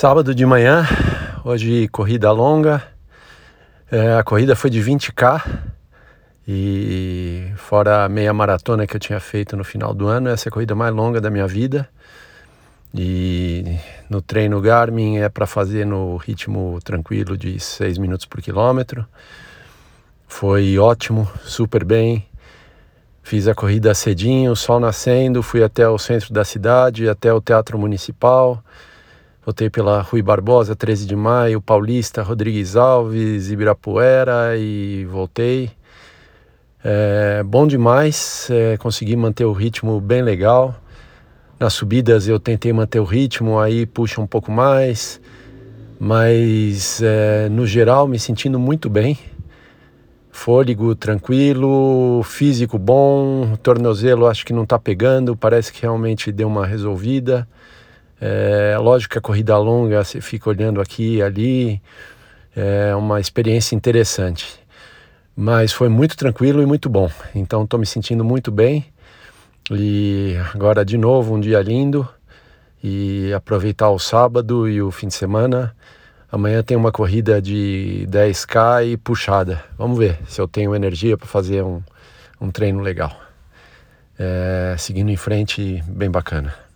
Sábado de manhã, hoje corrida longa. É, a corrida foi de 20k e fora a meia maratona que eu tinha feito no final do ano, essa é a corrida mais longa da minha vida. E no treino Garmin é para fazer no ritmo tranquilo de 6 minutos por quilômetro. Foi ótimo, super bem. Fiz a corrida cedinho, sol nascendo, fui até o centro da cidade, até o Teatro Municipal. Voltei pela Rui Barbosa, 13 de maio, Paulista, Rodrigues Alves, Ibirapuera e voltei. É, bom demais, é, consegui manter o ritmo bem legal. Nas subidas eu tentei manter o ritmo, aí puxa um pouco mais, mas é, no geral me sentindo muito bem. Fôlego tranquilo, físico bom, tornozelo acho que não está pegando, parece que realmente deu uma resolvida. É lógico que a corrida longa, você fica olhando aqui e ali, é uma experiência interessante. Mas foi muito tranquilo e muito bom. Então estou me sentindo muito bem. E agora de novo um dia lindo e aproveitar o sábado e o fim de semana. Amanhã tem uma corrida de 10k e puxada. Vamos ver se eu tenho energia para fazer um, um treino legal. É, seguindo em frente, bem bacana.